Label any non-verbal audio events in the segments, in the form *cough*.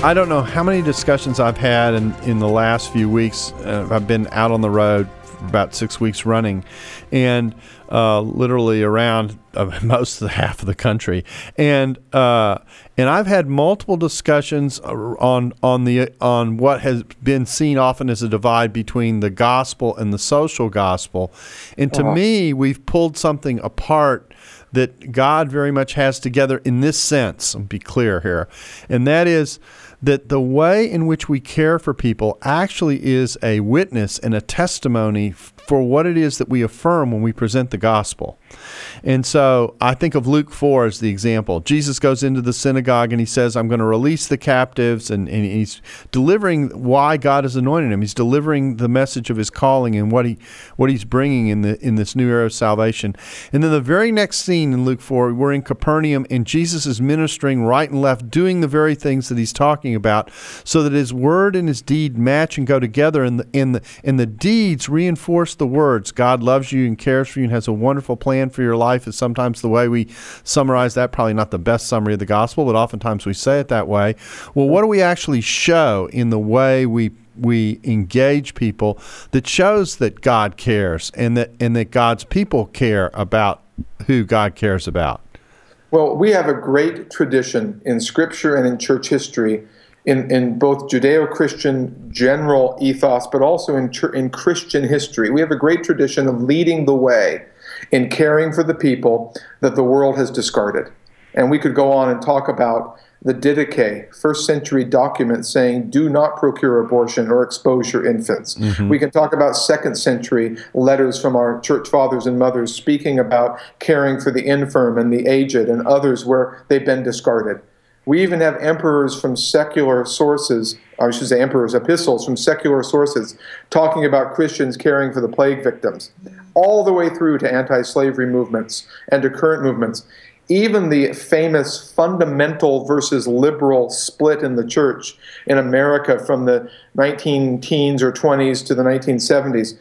I don't know how many discussions I've had in, in the last few weeks. Uh, I've been out on the road for about six weeks running, and uh, literally around uh, *laughs* most of the half of the country, and uh, and I've had multiple discussions on on the on what has been seen often as a divide between the gospel and the social gospel, and to uh-huh. me, we've pulled something apart that God very much has together in this sense. And be clear here, and that is that the way in which we care for people actually is a witness and a testimony for what it is that we affirm when we present the gospel. And so I think of Luke 4 as the example. Jesus goes into the synagogue and he says, I'm going to release the captives. And, and he's delivering why God has anointed him. He's delivering the message of his calling and what, he, what he's bringing in, the, in this new era of salvation. And then the very next scene in Luke 4, we're in Capernaum and Jesus is ministering right and left, doing the very things that he's talking about so that his word and his deed match and go together. And the, and the, and the deeds reinforce the words. God loves you and cares for you and has a wonderful plan for your life is sometimes the way we summarize that. Probably not the best summary of the gospel, but oftentimes we say it that way. Well, what do we actually show in the way we we engage people that shows that God cares and that and that God's people care about who God cares about? Well, we have a great tradition in Scripture and in church history in, in both Judeo Christian general ethos, but also in, in Christian history. We have a great tradition of leading the way in caring for the people that the world has discarded. And we could go on and talk about the Didache, first century document saying, do not procure abortion or expose your infants. Mm-hmm. We can talk about second century letters from our church fathers and mothers speaking about caring for the infirm and the aged and others where they've been discarded. We even have emperors from secular sources, I should say emperors' epistles from secular sources, talking about Christians caring for the plague victims, all the way through to anti slavery movements and to current movements. Even the famous fundamental versus liberal split in the church in America from the 19 teens or 20s to the 1970s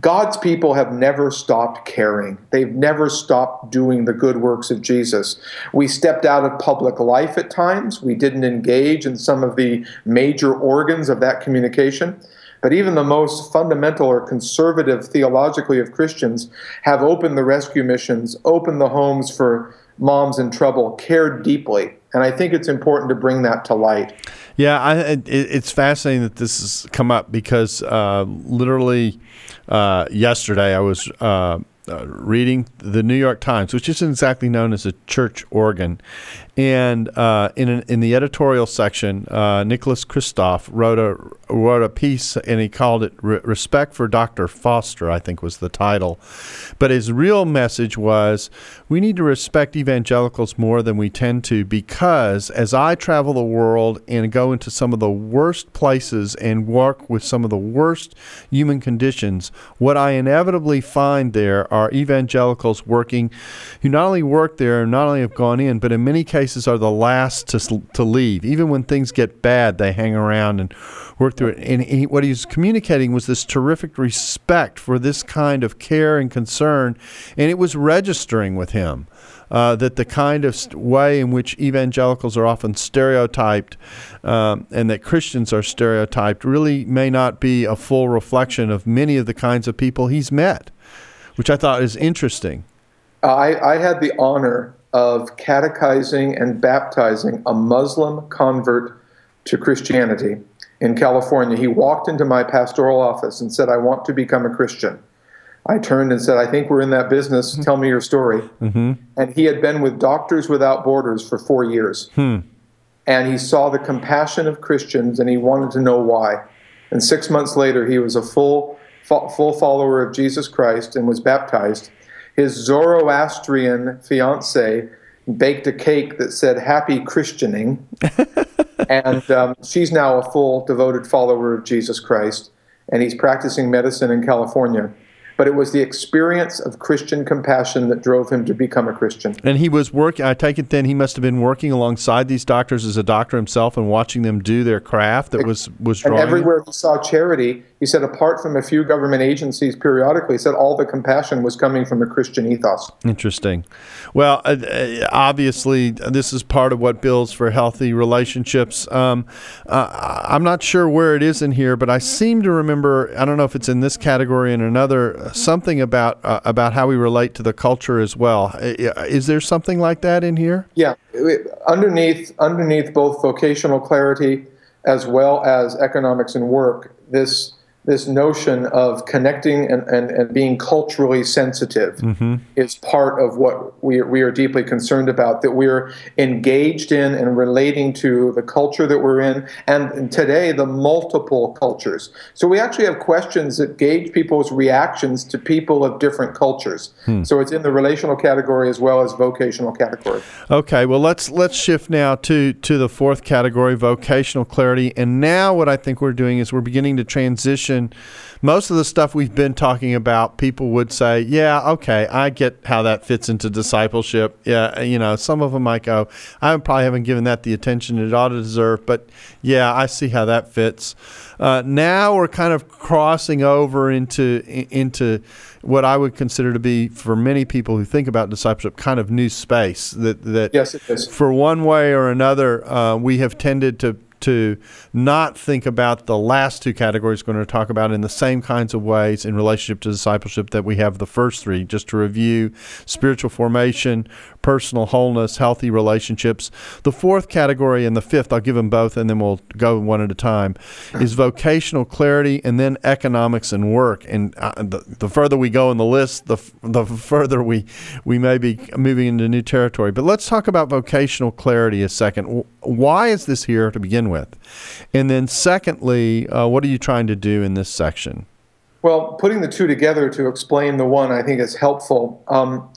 God's people have never stopped caring. They've never stopped doing the good works of Jesus. We stepped out of public life at times. We didn't engage in some of the major organs of that communication. But even the most fundamental or conservative theologically of Christians have opened the rescue missions, opened the homes for moms in trouble, cared deeply. And I think it's important to bring that to light. Yeah, I, it, it's fascinating that this has come up because uh, literally uh, yesterday I was uh, uh, reading the New York Times, which isn't exactly known as a church organ, and uh, in an, in the editorial section, uh, Nicholas Kristof wrote a wrote a piece, and he called it "Respect for Dr. Foster." I think was the title, but his real message was we need to respect evangelicals more than we tend to because as I travel the world and go into some of the worst places and work with some of the worst human conditions, what I inevitably find there are evangelicals working who not only work there, not only have gone in, but in many cases are the last to, to leave. Even when things get bad, they hang around and work through it. And he, what he was communicating was this terrific respect for this kind of care and concern, and it was registering with him. Uh, that the kind of way in which evangelicals are often stereotyped um, and that Christians are stereotyped really may not be a full reflection of many of the kinds of people he's met which I thought is interesting. I, I had the honor of catechizing and baptizing a Muslim convert to Christianity in California. He walked into my pastoral office and said, I want to become a Christian. I turned and said, I think we're in that business. Mm-hmm. Tell me your story. Mm-hmm. And he had been with Doctors Without Borders for four years. Hmm. And he saw the compassion of Christians and he wanted to know why. And six months later, he was a full full follower of Jesus Christ and was baptized. His Zoroastrian fiance baked a cake that said "Happy Christianing," *laughs* and um, she's now a full devoted follower of Jesus Christ, and he's practicing medicine in California but it was the experience of Christian compassion that drove him to become a Christian. And he was working, I take it then he must have been working alongside these doctors as a doctor himself and watching them do their craft that was, was drawing. And everywhere he saw charity, he said, apart from a few government agencies periodically, he said all the compassion was coming from a Christian ethos. Interesting. Well, uh, uh obviously, this is part of what builds for healthy relationships. Um, uh, I'm not sure where it is in here, but I seem to remember, I don't know if it's in this category in another something about uh, about how we relate to the culture as well. Is there something like that in here? Yeah, underneath underneath both vocational clarity as well as economics and work, this this notion of connecting and, and, and being culturally sensitive mm-hmm. is part of what we are, we are deeply concerned about, that we're engaged in and relating to the culture that we're in, and today the multiple cultures. So we actually have questions that gauge people's reactions to people of different cultures. Hmm. So it's in the relational category as well as vocational category. Okay, well let's let's shift now to to the fourth category, vocational clarity. And now what I think we're doing is we're beginning to transition most of the stuff we've been talking about, people would say, yeah, okay, I get how that fits into discipleship. Yeah, you know, some of them might go, I probably haven't given that the attention it ought to deserve, but yeah, I see how that fits. Uh, now we're kind of crossing over into into what I would consider to be, for many people who think about discipleship, kind of new space. That that yes, it is. for one way or another, uh, we have tended to to not think about the last two categories we're going to talk about in the same kinds of ways in relationship to discipleship that we have the first three. Just to review spiritual formation, personal wholeness, healthy relationships. The fourth category and the fifth, I'll give them both and then we'll go one at a time, *clears throat* is vocational clarity and then economics and work. And uh, the, the further we go in the list, the, the further we, we may be moving into new territory. But let's talk about vocational clarity a second. Why is this here to begin with? And then, secondly, uh, what are you trying to do in this section? Well, putting the two together to explain the one, I think is helpful. Um,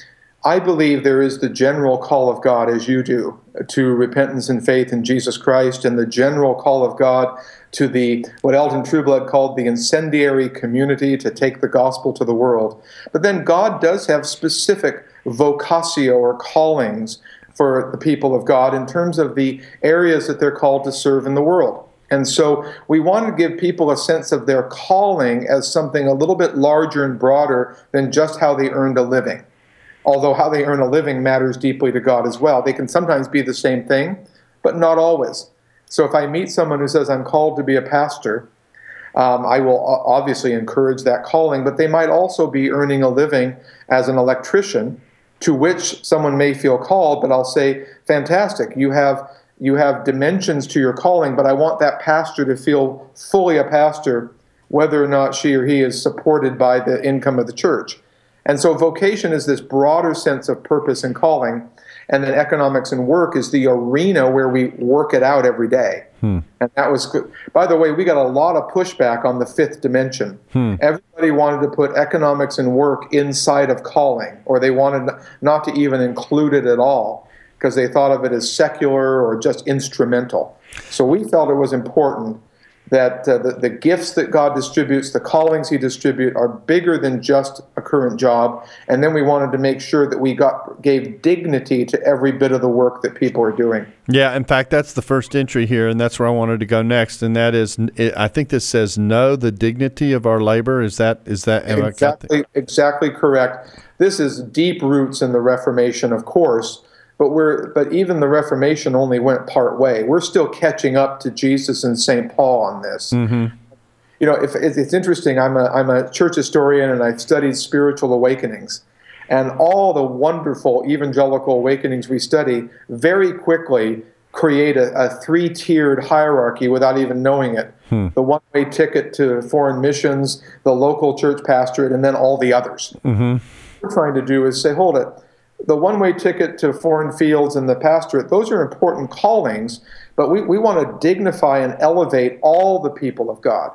I believe there is the general call of God, as you do, to repentance and faith in Jesus Christ, and the general call of God to the what Elton Trueblood called the incendiary community to take the gospel to the world. But then God does have specific vocatio or callings for the people of God in terms of the areas that they're called to serve in the world. And so we want to give people a sense of their calling as something a little bit larger and broader than just how they earned a living. Although how they earn a living matters deeply to God as well. They can sometimes be the same thing, but not always. So if I meet someone who says, I'm called to be a pastor, um, I will obviously encourage that calling, but they might also be earning a living as an electrician to which someone may feel called, but I'll say, fantastic, you have you have dimensions to your calling, but I want that pastor to feel fully a pastor, whether or not she or he is supported by the income of the church. And so vocation is this broader sense of purpose and calling. And then economics and work is the arena where we work it out every day. Hmm. And that was good. By the way, we got a lot of pushback on the fifth dimension. Hmm. Everybody wanted to put economics and work inside of calling, or they wanted not to even include it at all because they thought of it as secular or just instrumental. So we felt it was important that uh, the, the gifts that God distributes, the callings He distributes, are bigger than just a current job. And then we wanted to make sure that we got gave dignity to every bit of the work that people are doing. Yeah, in fact, that's the first entry here, and that's where I wanted to go next. And that is, I think this says, "Know the dignity of our labor." Is that is that exactly exactly correct? This is deep roots in the Reformation, of course but we're but even the Reformation only went part way. We're still catching up to Jesus and St. Paul on this. Mm-hmm. You know, if, it's interesting. I'm a I'm a church historian and I've studied spiritual awakenings, and all the wonderful evangelical awakenings we study very quickly create a, a three-tiered hierarchy without even knowing it. Hmm. The one-way ticket to foreign missions, the local church pastorate, and then all the others. Mm-hmm. What we're trying to do is say, hold it the one way ticket to foreign fields and the pastorate, those are important callings, but we, we want to dignify and elevate all the people of God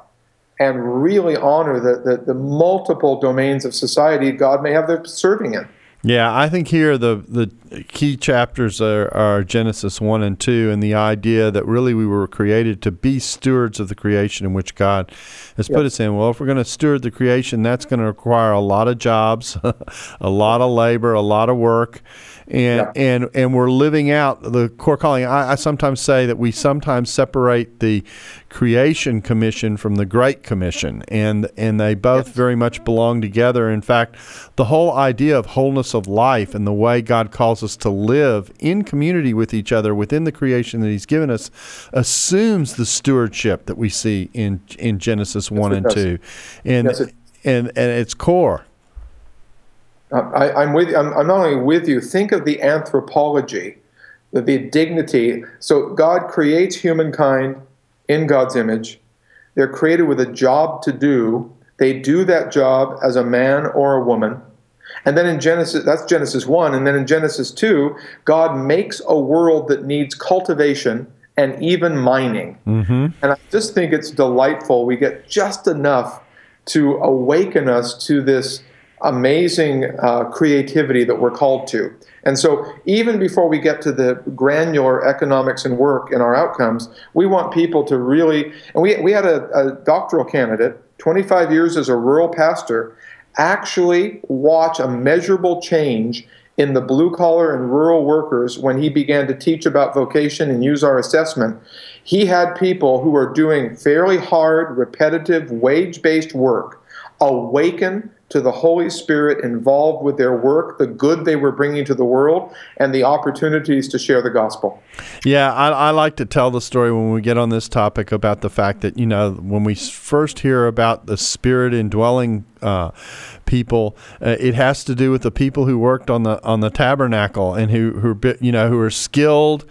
and really honor the, the, the multiple domains of society God may have them serving in. Yeah, I think here the the key chapters are, are, Genesis one and two, and the idea that really we were created to be stewards of the creation in which God has put us in. Well, if we're going to steward the creation, that's going to require a lot of jobs, *laughs* a lot of labor, a lot of work and yeah. and and we're living out the core calling. I, I, sometimes say that we sometimes separate the creation commission from the Great Commission, and and they both very much belong together. In fact, the whole idea of wholeness of life and the way God calls us to live in community with each other within the creation that He's given us assumes the stewardship that we see in in Genesis one yes, and two, and yes, it, and and it's core. Uh, I, am with. I'm, I'm, not only with you. Think of the anthropology, the, the dignity. So God creates humankind in God's image. They're created with a job to do. They do that job as a man or a woman. And then in Genesis, that's Genesis 1. And then in Genesis 2, God makes a world that needs cultivation and even mining. Mm-hmm. And I just think it's delightful. We get just enough to awaken us to this amazing uh, creativity that we're called to. And so, even before we get to the granular economics and work and our outcomes, we want people to really. And we, we had a, a doctoral candidate, 25 years as a rural pastor, actually watch a measurable change in the blue collar and rural workers when he began to teach about vocation and use our assessment. He had people who were doing fairly hard, repetitive, wage based work awaken to the Holy Spirit involved with their work, the good they were bringing to the world, and the opportunities to share the gospel. Yeah, I, I, like to tell the story when we get on this topic about the fact that, you know, when we first hear about the Spirit indwelling uh, people. Uh, it has to do with the people who worked on the on the tabernacle and who who you know who are skilled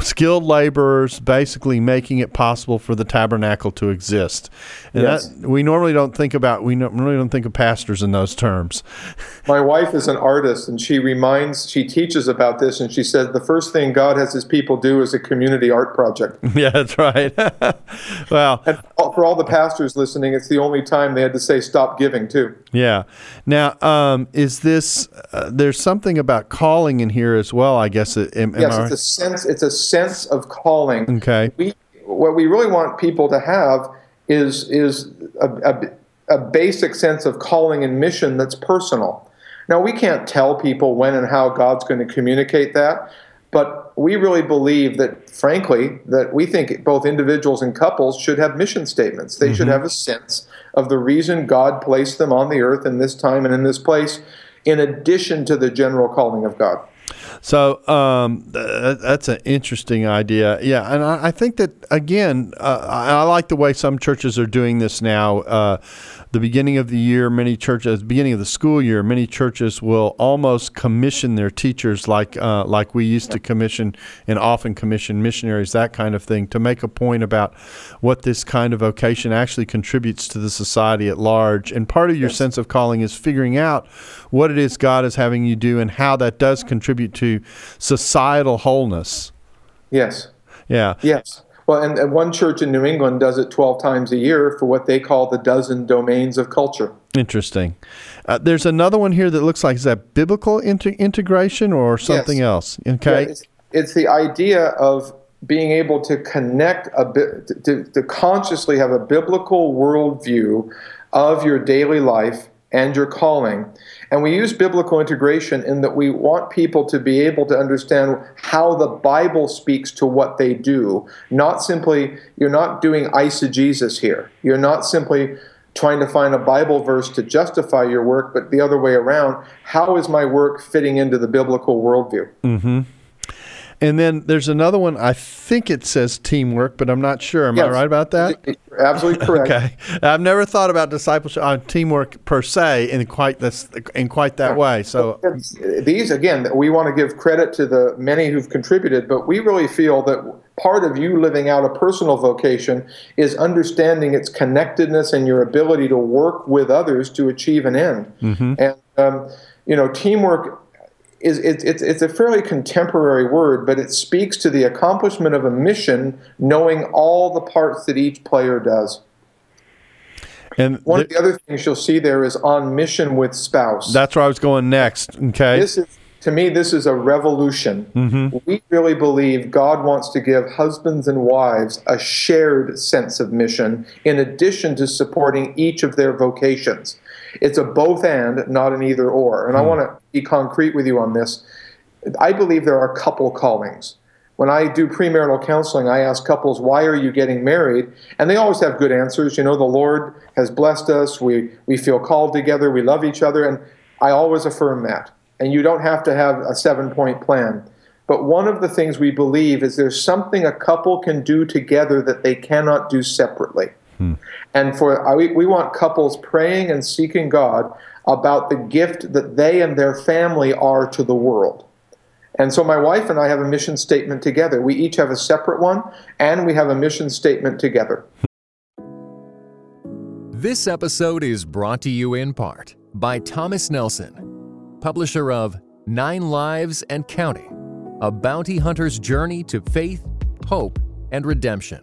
skilled laborers, basically making it possible for the tabernacle to exist. And yes. that, we normally don't think about we normally don't think of pastors in those terms. *laughs* My wife is an artist, and she reminds she teaches about this, and she says the first thing God has His people do is a community art project. *laughs* Yeah, that's right. *laughs* well, and for all the pastors listening, it's the only time they had to say stop giving too. Yeah. Now, um, is this? Uh, there's something about calling in here as well. I guess. Am, yes, it's a sense. It's a sense of calling. Okay. We, what we really want people to have is is a, a, a basic sense of calling and mission that's personal. Now, we can't tell people when and how God's going to communicate that, but we really believe that, frankly, that we think both individuals and couples should have mission statements. They mm-hmm. should have a sense of the reason God placed them on the earth in this time and in this place, in addition to the general calling of God. So um, th- that's an interesting idea. Yeah, and I, I think that again, uh, I, I, like the way some churches are doing this now. Uh, the beginning of the year, many churches, beginning of the school year, many churches will almost commission their teachers like uh, like we used to commission and often commission missionaries, that kind of thing, to make a point about what this kind of vocation actually contributes to the society at large. And part of your yes. sense of calling is figuring out what it is God is having you do and how that does contribute to societal wholeness. Yes. Yeah. Yes. Well, and, and, one church in New England does it 12 times a year for what they call the dozen domains of culture. Interesting. Uh, there's another one here that looks like is that biblical inter- integration or something yes. else? Okay. Yeah, it's, it's, the idea of being able to connect a bit, to, to consciously have a biblical worldview of your daily life and your calling. And we use biblical integration in that we want people to be able to understand how the Bible speaks to what they do. Not simply, you're not doing eisegesis here. You're not simply trying to find a Bible verse to justify your work, but the other way around. How is my work fitting into the biblical worldview? Mm-hmm. And then there's another one. I think it says teamwork, but I'm not sure. Am yes. I right about that? Absolutely *laughs* correct. okay. I've never thought about discipleship on uh, teamwork per se in quite this in quite that way. So these again, we want to give credit to the many who've contributed, but we really feel that part of you living out a personal vocation is understanding its connectedness and your ability to work with others to achieve an end. Mm-hmm. And um, you know, teamwork is it's, it's, it's a fairly contemporary word, but it speaks to the accomplishment of a mission, knowing all the parts that each player does. And One th- of the other things you'll see there is on mission with spouse. that's where I was going next. Okay. This is, to me, this is a revolution. Mm-hmm. We really believe God wants to give husbands and wives a shared sense of mission in addition to supporting each of their vocations. It's a both and, not an either or. And I hmm. want to be concrete with you on this. I believe there are couple callings. When I do premarital counseling, I ask couples, why are you getting married? And they always have good answers. You know, the Lord has blessed us. We, we feel called together. We love each other. And I always affirm that. And you don't have to have a seven point plan. But one of the things we believe is there's something a couple can do together that they cannot do separately. And for we, we want couples praying and seeking God about the gift that they and their family are to the world. And so my wife and I have a mission statement together. We each have a separate one, and we have a mission statement together. This episode is brought to you in part by Thomas Nelson, publisher of Nine Lives and Counting A Bounty Hunter's Journey to Faith, Hope, and Redemption,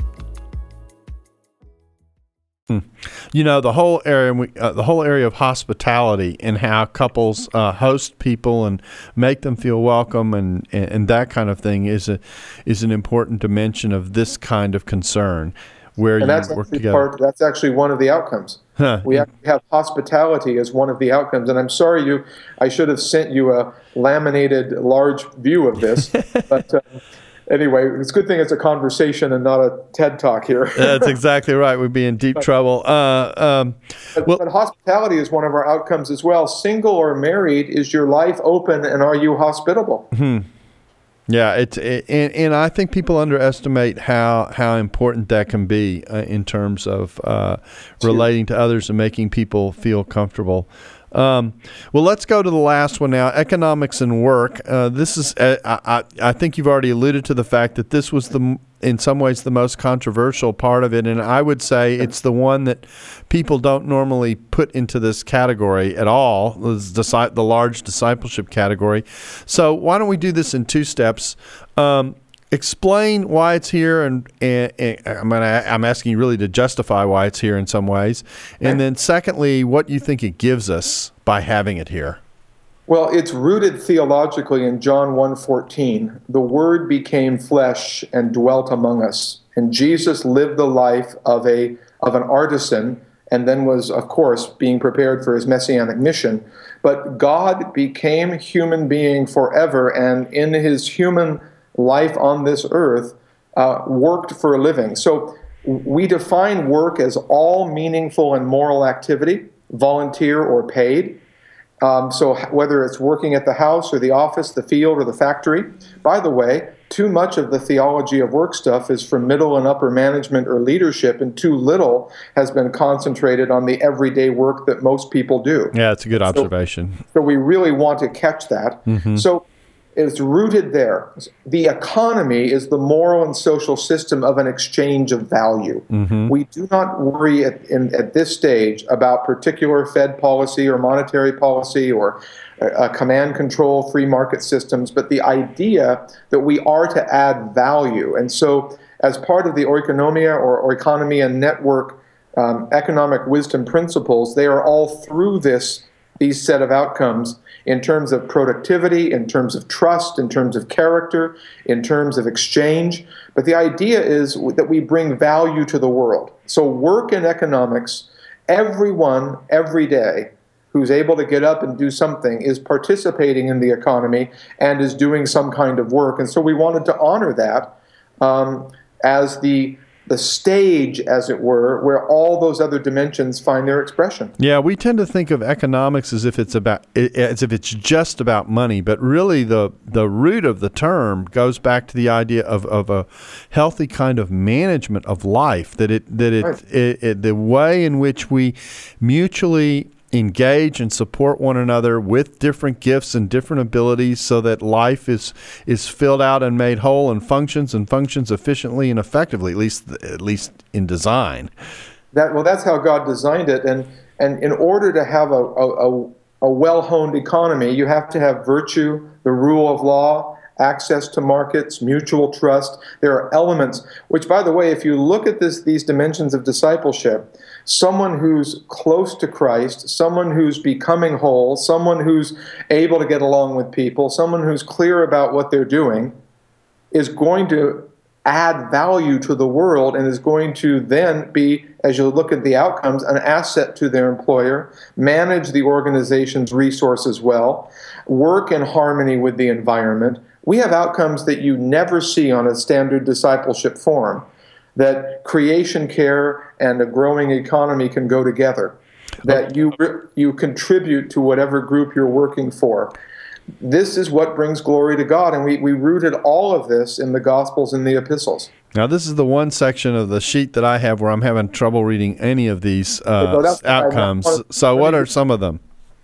You know the whole area we- uh, the whole area of hospitality and how couples uh, host people and make them feel welcome and, and, and that kind of thing is a is an important dimension of this kind of concern where And you that's work actually together. part. That's actually one of the outcomes. Huh. We actually have hospitality as one of the outcomes. And I'm sorry, you. I should have sent you a laminated large view of this. *laughs* but uh, anyway, it's a good thing it's a conversation and not a TED talk here. *laughs* That's exactly right. We'd be in deep trouble. Uh, um, But, Well- but hospitality is one of our outcomes as well. Single or married, is your life open and are you hospitable? Yeah, it's it, and, and I think people underestimate how how important that can be uh, in terms of uh, relating to others and making people feel comfortable. Um, well, let's go to the last one now: economics and work. Uh, this is uh, I, I think you've already alluded to the fact that this was the in some ways the most controversial part of it, and I would say it's the one that people don't normally put into this category at all. The large discipleship category. So why don't we do this in two steps? Um, explain why it's here, and, and, and I'm gonna, I'm asking you really to justify why it's here in some ways, and then secondly, what you think it gives us by having it here. Well, it's rooted theologically in John 1:14. The word became flesh and dwelt among us. And Jesus lived the life of a of an artisan and then was of course being prepared for his messianic mission. But God became human being forever and in his human life on this earth uh, worked for a living. So we define work as all meaningful and moral activity, volunteer or paid. Um, so whether it's working at the house or the office, the field or the factory. By the way, too much of the theology of work stuff is from middle and upper management or leadership, and too little has been concentrated on the everyday work that most people do. Yeah, it's a good observation. So we really want to catch that. So it's rooted there. The economy is the moral and social system of an exchange of value. We do not worry at, in, at this stage about particular Fed policy or monetary policy or uh, command control, free market systems, but the idea that we are to add value. And so, as part of the oikonomia or, or economy and network um, economic wisdom principles, they are all through this these set of outcomes in terms of productivity, in terms of trust, in terms of character, in terms of exchange. But the idea is that we bring value to the world. So, work in economics, everyone, every day, who's able to get up and do something is participating in the economy and is doing some kind of work. And so, we wanted to honor that um, as the the stage, as it were, where all those other dimensions find their expression. Yeah, we tend to think of economics as if it's about as if it's just about money, but really the the root of the term goes back to the idea of, of a healthy kind of management of life. That it that it, Right. it, it the way in which we mutually engage and support one another with different gifts and different abilities so that life is is filled out and made whole and functions and functions efficiently and effectively at least at least in design that well that's how god designed it and and in order to have a, a, a well-honed economy you have to have virtue the rule of law access to markets, mutual trust. There are elements which, by the way, if you look at this, these dimensions of discipleship, someone who's close to Christ, someone who's becoming whole, someone who's able to get along with people, someone who's clear about what they're doing, is going to add value to the world and is going to then be, as you look at the outcomes, an asset to their employer, manage the organization's resources well, work in harmony with the environment. We have outcomes that you never see on a standard discipleship form that creation care and a growing economy can go together, that you, you contribute to whatever group you're working for. This is what brings glory to God, and we, we rooted all of this in the Gospels and the epistles. Now, this is the one section of the sheet that I have where I'm having trouble reading any of these uh, outcomes. so, what are some of them?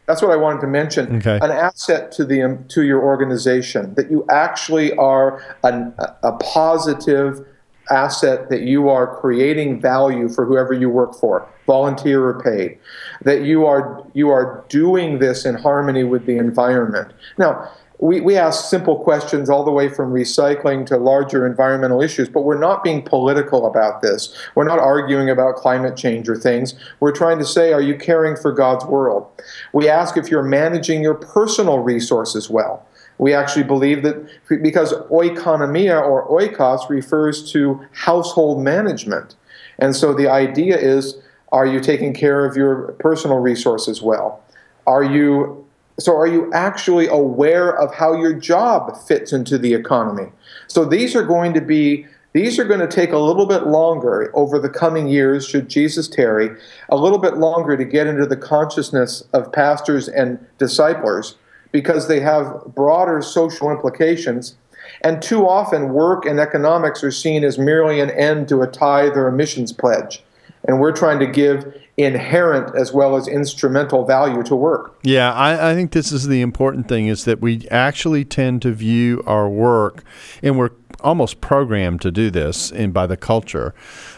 That's what I wanted to mention. Okay. An asset to the um, to your organization that you actually are an, a positive asset that you are creating value for whoever you work for, volunteer or paid, that you are you are doing this in harmony with the environment. Now, we, we ask simple questions all the way from recycling to larger environmental issues, but we're not being political about this. We're not arguing about climate change or things. We're trying to say, are you caring for God's world? We ask if you're managing your personal resources well. We actually believe that because oikonomia or oikos refers to household management. And so the idea is are you taking care of your personal resources well? Are you so are you actually aware of how your job fits into the economy? So these are going to be these are going to take a little bit longer over the coming years, should Jesus tarry, a little bit longer to get into the consciousness of pastors and disciplers because they have broader social implications. And too often, work and economics are seen as merely an end to a tithe or a missions pledge. And we're trying to give inherent as well as instrumental value to work. Yeah, I, I, think this is the important thing is that we actually tend to view our work, and we're almost programmed to do this by the culture.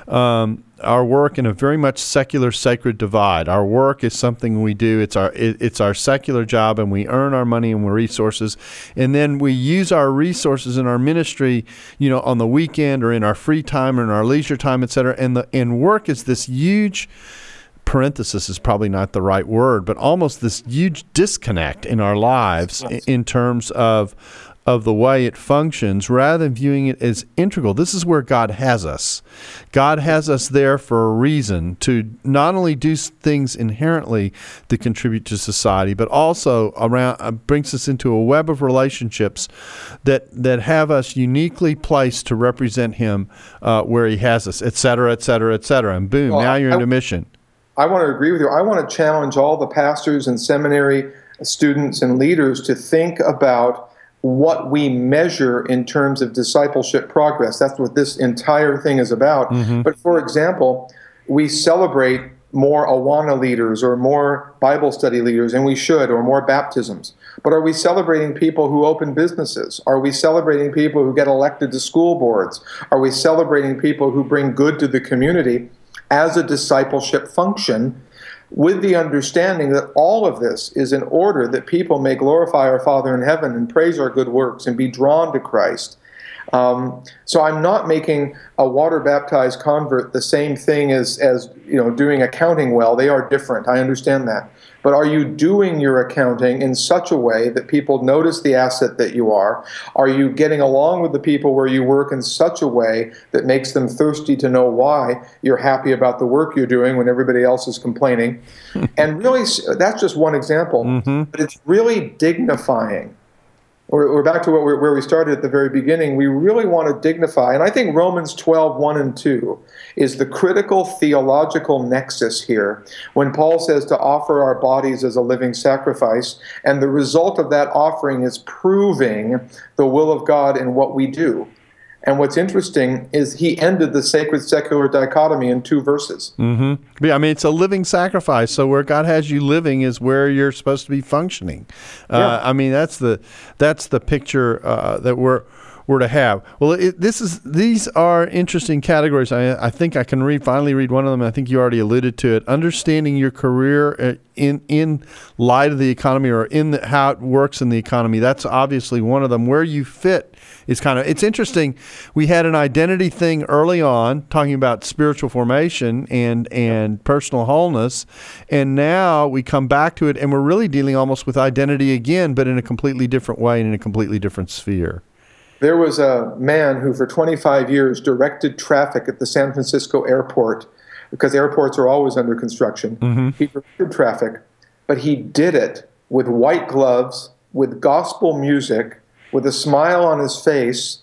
Um, our work in a very much secular sacred divide. Our work is something we do. It's our it, it's our secular job, and we earn our money and resources, and then we use our resources in our ministry, you know, on the weekend or in our free time or in our leisure time, et cetera. And the and work is this huge parenthesis is probably not the right word, but almost this huge disconnect in our lives yes. in terms of of the way it functions rather than viewing it as integral. This is where God has us. God has us there for a reason to not only do things inherently to contribute to society, but also around uh, brings us into a web of relationships that that have us uniquely placed to represent Him uh, where He has us, et cetera, et cetera, et cetera. And boom, well, now you're I, a mission. I want to agree with you. I want to challenge all the pastors and seminary students and leaders to think about what we measure in terms of discipleship progress. That's what this entire thing is about. Mm-hmm. But for example, we celebrate more Awana leaders or more Bible study leaders, and we should, or more baptisms. But are we celebrating people who open businesses? Are we celebrating people who get elected to school boards? Are we celebrating people who bring good to the community as a discipleship function with the understanding that all of this is in order that people may glorify our Father in heaven and praise our good works and be drawn to Christ. Um, so I'm not making a water baptized convert the same thing as, as you know doing accounting well. They are different. I understand that. But are you doing your accounting in such a way that people notice the asset that you are? Are you getting along with the people where you work in such a way that makes them thirsty to know why you're happy about the work you're doing when everybody else is complaining? *laughs* and really, that's just one example, mm-hmm. but it's really dignifying we're, back to where we started at the very beginning. We really want to dignify, and I think Romans 12, 1 and 2 is the critical theological nexus here when Paul says to offer our bodies as a living sacrifice, and the result of that offering is proving the will of God in what we do. And what's interesting is he ended the sacred secular dichotomy in two verses. Mm-hmm. Yeah, I mean, it's a living sacrifice. So where God has you living is where you're supposed to be functioning. Uh, yeah. I mean, that's the that's the picture uh, that we're were to have. Well, it, this is these are interesting categories. I, I think I can read finally read one of them. I think you already alluded to it. Understanding your career uh, in in light of the economy or in the, how it works in the economy. That's obviously one of them. Where you fit is kind of it's interesting. We had an identity thing early on talking about spiritual formation and and personal wholeness, and now we come back to it and we're really dealing almost with identity again, but in a completely different way and in a completely different sphere. There was a man who, for 25 years, directed traffic at the San Francisco airport because airports are always under construction. Mm-hmm. He directed traffic, but he did it with white gloves, with gospel music, with a smile on his face,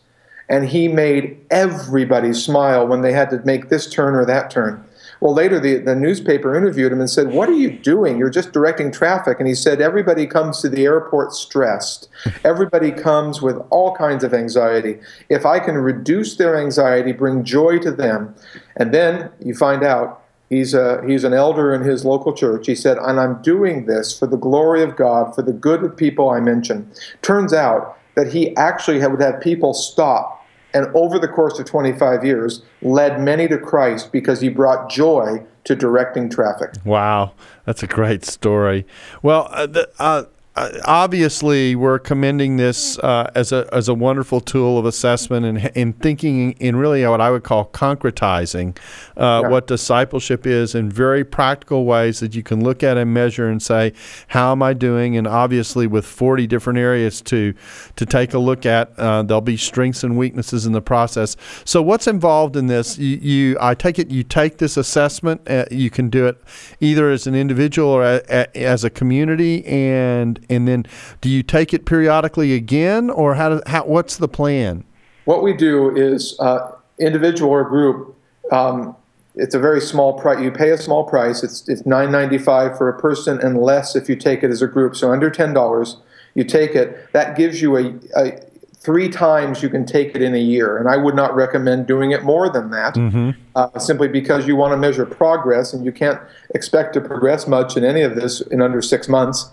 and he made everybody smile when they had to make this turn or that turn. Well, later the, the newspaper interviewed him and said, What are you doing? You're just directing traffic. And he said, Everybody comes to the airport stressed. *laughs* Everybody comes with all kinds of anxiety. If I can reduce their anxiety, bring joy to them, and then you find out he's, a, he's an elder in his local church. He said, And I'm doing this for the glory of God, for the good of people I mentioned. Turns out that he actually would have people stop and over the course of 25 years led many to Christ because he brought joy to directing traffic. Wow, that's a great story. Well, uh, the, uh, obviously we're commending this uh, as a as a wonderful tool of assessment and in thinking in really what I would call concretizing uh, yeah. what discipleship is in very practical ways that you can look at and measure and say how am I doing? And obviously with 40 different areas to to take a look at uh, there'll be strengths and weaknesses in the process. So what's involved in this? You, you I take it you take this assessment uh, you can do it either as an individual or a, a, as a community and and then do you take it periodically again, or how? Do, how what's the plan? What we do is uh, individual or group. Um, it's a very small price. You pay a small price. It's it's nine ninety five for a person, and less if you take it as a group. So under ten dollars, you take it. That gives you a, a three times you can take it in a year. And I would not recommend doing it more than that, mm-hmm. uh, simply because you want to measure progress, and you can't expect to progress much in any of this in under six months.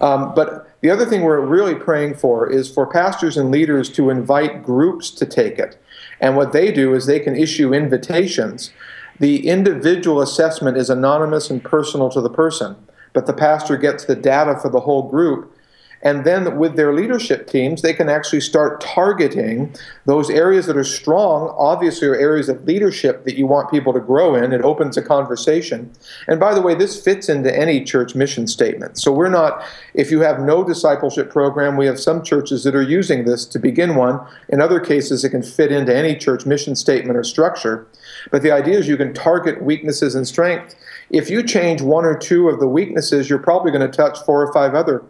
Um, but the other thing we're really praying for is for pastors and leaders to invite groups to take it. And what they do is they can issue invitations. The individual assessment is anonymous and personal to the person, but the pastor gets the data for the whole group and then with their leadership teams, they can actually start targeting those areas that are strong, obviously, are areas of leadership that you want people to grow in. It opens a conversation. And by the way, this fits into any church mission statement. So we're not, if you have no discipleship program, we have some churches that are using this to begin one. In other cases, it can fit into any church mission statement or structure. But the idea is you can target weaknesses and strengths. If you change one or two of the weaknesses, you're probably going to touch four or five other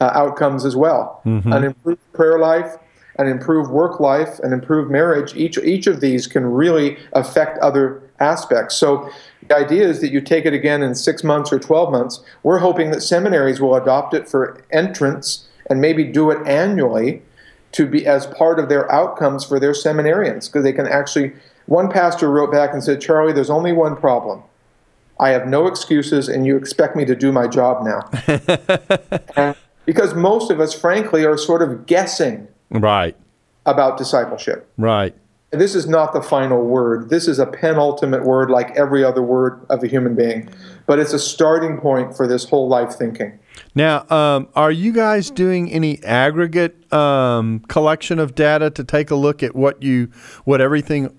uh, outcomes as well. Mm-hmm. An improved prayer life, an improved work life, an improved marriage. Each each of these can really affect other aspects. So the idea is that you take it again in six months or twelve months. We're hoping that seminaries will adopt it for entrance and maybe do it annually to be as part of their outcomes for their seminarians because they can actually. One pastor wrote back and said, "Charlie, there's only one problem." I have no excuses, and you expect me to do my job now. *laughs* because most of us, frankly, are sort of guessing right about discipleship. Right. And this is not the final word. This is a penultimate word, like every other word of a human being, but it's a starting point for this whole life thinking. Now, um, are you guys doing any aggregate um, collection of data to take a look at what you, what everything,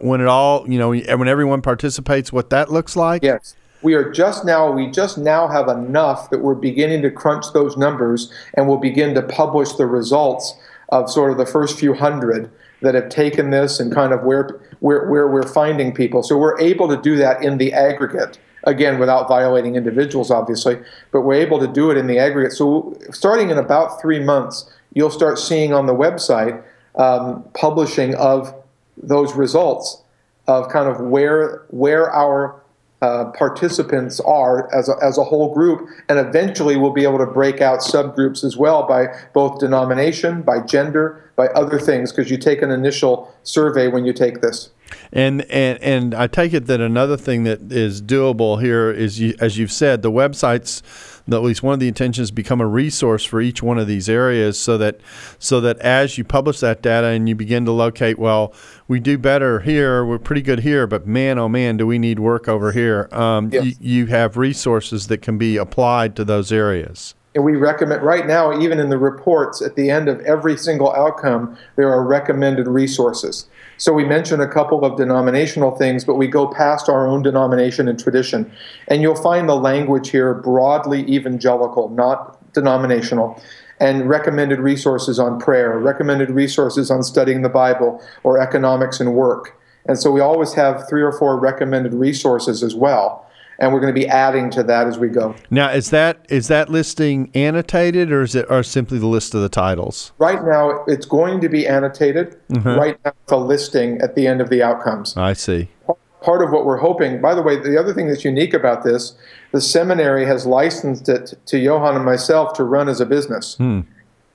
when it all, you know, when everyone participates, what that looks like? Yes we are just now we just now have enough that we're beginning to crunch those numbers and we'll begin to publish the results of sort of the first few hundred that have taken this and kind of where where, where we're finding people. So we're able to do that in the aggregate again without violating individuals obviously but we're able to do it in the aggregate. So starting in about three months you'll start seeing on the website um, publishing of those results of kind of where where our uh, participants are as a, as a whole group, and eventually we'll be able to break out subgroups as well by both denomination, by gender, by other things, because you take an initial survey when you take this. And, and and I take it that another thing that is doable here is, you, as you've said, the websites at least one of the intentions become a resource for each one of these areas so that so that as you publish that data and you begin to locate well we do better here we're pretty good here but man oh man do we need work over here. Um, yes. y- you have resources that can be applied to those areas. And we recommend right now even in the reports at the end of every single outcome there are recommended resources so we mention a couple of denominational things, but we go past our own denomination and tradition. And you'll find the language here broadly evangelical, not denominational. And recommended resources on prayer, recommended resources on studying the Bible or economics and work. And so we always have three or four recommended resources as well and we're going to be adding to that as we go. Now, is that is that listing annotated, or is it or simply the list of the titles? Right now, it's going to be annotated. Mm-hmm. Right now, it's a listing at the end of the outcomes. I see. Part of what we're hoping. By the way, the other thing that's unique about this, the seminary has licensed it to Johan and myself to run as a business. Hmm.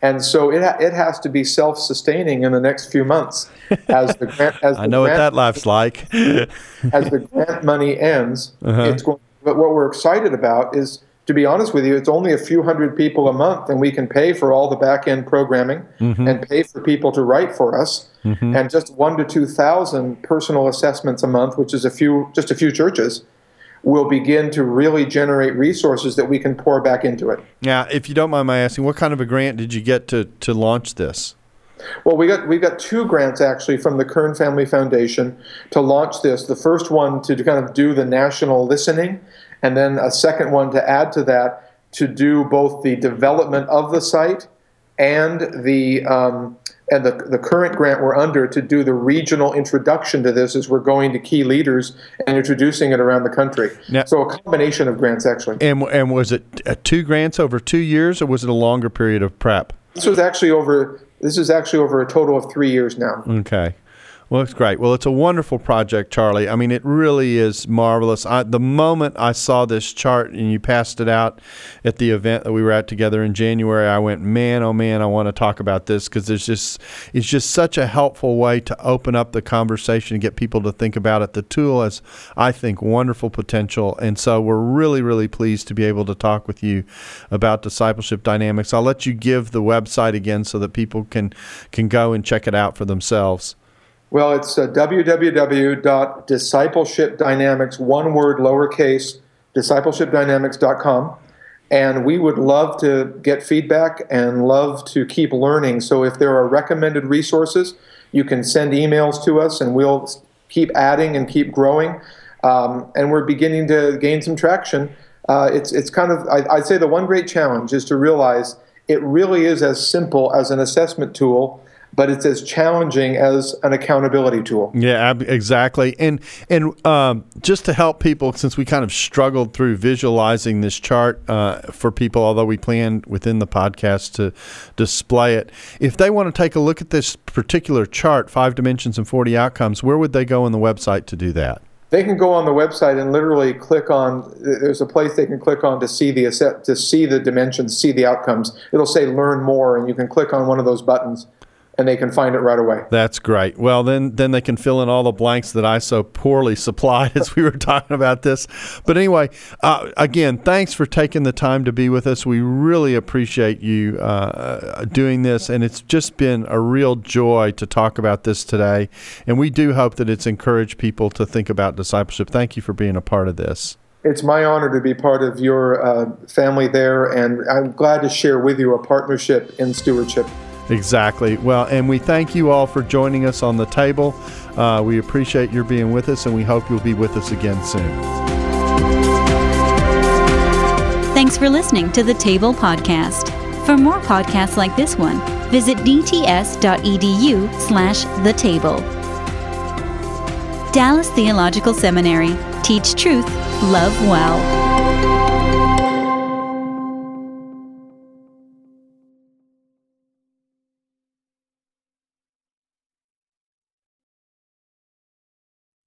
And so it, it has to be self sustaining in the next few months as the grant as *laughs* I know grant, what that life's like. *laughs* as the grant money ends, uh-huh. it's going. But what we're excited about is, to be honest with you, it's only a few hundred people a month, and we can pay for all the back end programming mm-hmm. and pay for people to write for us, mm-hmm. and just one to two thousand personal assessments a month, which is a few just a few churches will begin to really generate resources that we can pour back into it. Now, if you don't mind my asking, what kind of a grant did you get to, to launch this? Well, we got we got two grants actually from the Kern Family Foundation to launch this. The first one to kind of do the national listening, and then a second one to add to that to do both the development of the site and the um, and the, the current grant we're under to do the regional introduction to this as we're going to key leaders and introducing it around the country. Now, so a combination of grants actually. And, and was it uh, two grants over two years or was it a longer period of prep? This was actually over this is actually over a total of three years now. Okay. Well, it's great. Well, it's a wonderful project, Charlie. I mean, it really is marvelous. I, the moment I saw this chart and you passed it out at the event that we were at together in January, I went, man, oh man, I want to talk about this because there's just it's just such a helpful way to open up the conversation and get people to think about it. The tool has, I think, wonderful potential, and so we're really, really pleased to be able to talk with you about discipleship dynamics. I'll let you give the website again so that people can can go and check it out for themselves. Well, it's uh, www.discipleshipdynamics, one word, lowercase, discipleshipdynamics.com. And we would love to get feedback and love to keep learning. So if there are recommended resources, you can send emails to us and we'll keep adding and keep growing. Um, and we're beginning to gain some traction. Uh, it's, it's kind of, I, I'd say the one great challenge is to realize it really is as simple as an assessment tool but it's as challenging as an accountability tool. Yeah, exactly. And and um, just to help people, since we kind of struggled through visualizing this chart uh, for people, although we planned within the podcast to display it, if they want to take a look at this particular chart, five dimensions and forty outcomes, where would they go on the website to do that? They can go on the website and literally click on. There's a place they can click on to see the to see the dimensions, see the outcomes. It'll say "Learn More," and you can click on one of those buttons and they can find it right away. That's great. Well, then then they can fill in all the blanks that I so poorly *laughs* supplied as we were talking about this. But anyway, uh, again, thanks for taking the time to be with us. We really appreciate you uh, doing this, and it's just been a real joy to talk about this today. And we do hope that it's encouraged people to think about discipleship. Thank you for being a part of this. It's my honor to be part of your uh, family there, and I'm glad to share with you a partnership in stewardship. Exactly. Well, and we thank you all for joining us on the table. Uh, we appreciate your being with us, and we hope you'll be with us again soon. Thanks for listening to the Table Podcast. For more podcasts like this one, visit dts.edu slash the table. Dallas Theological Seminary. Teach truth, love well.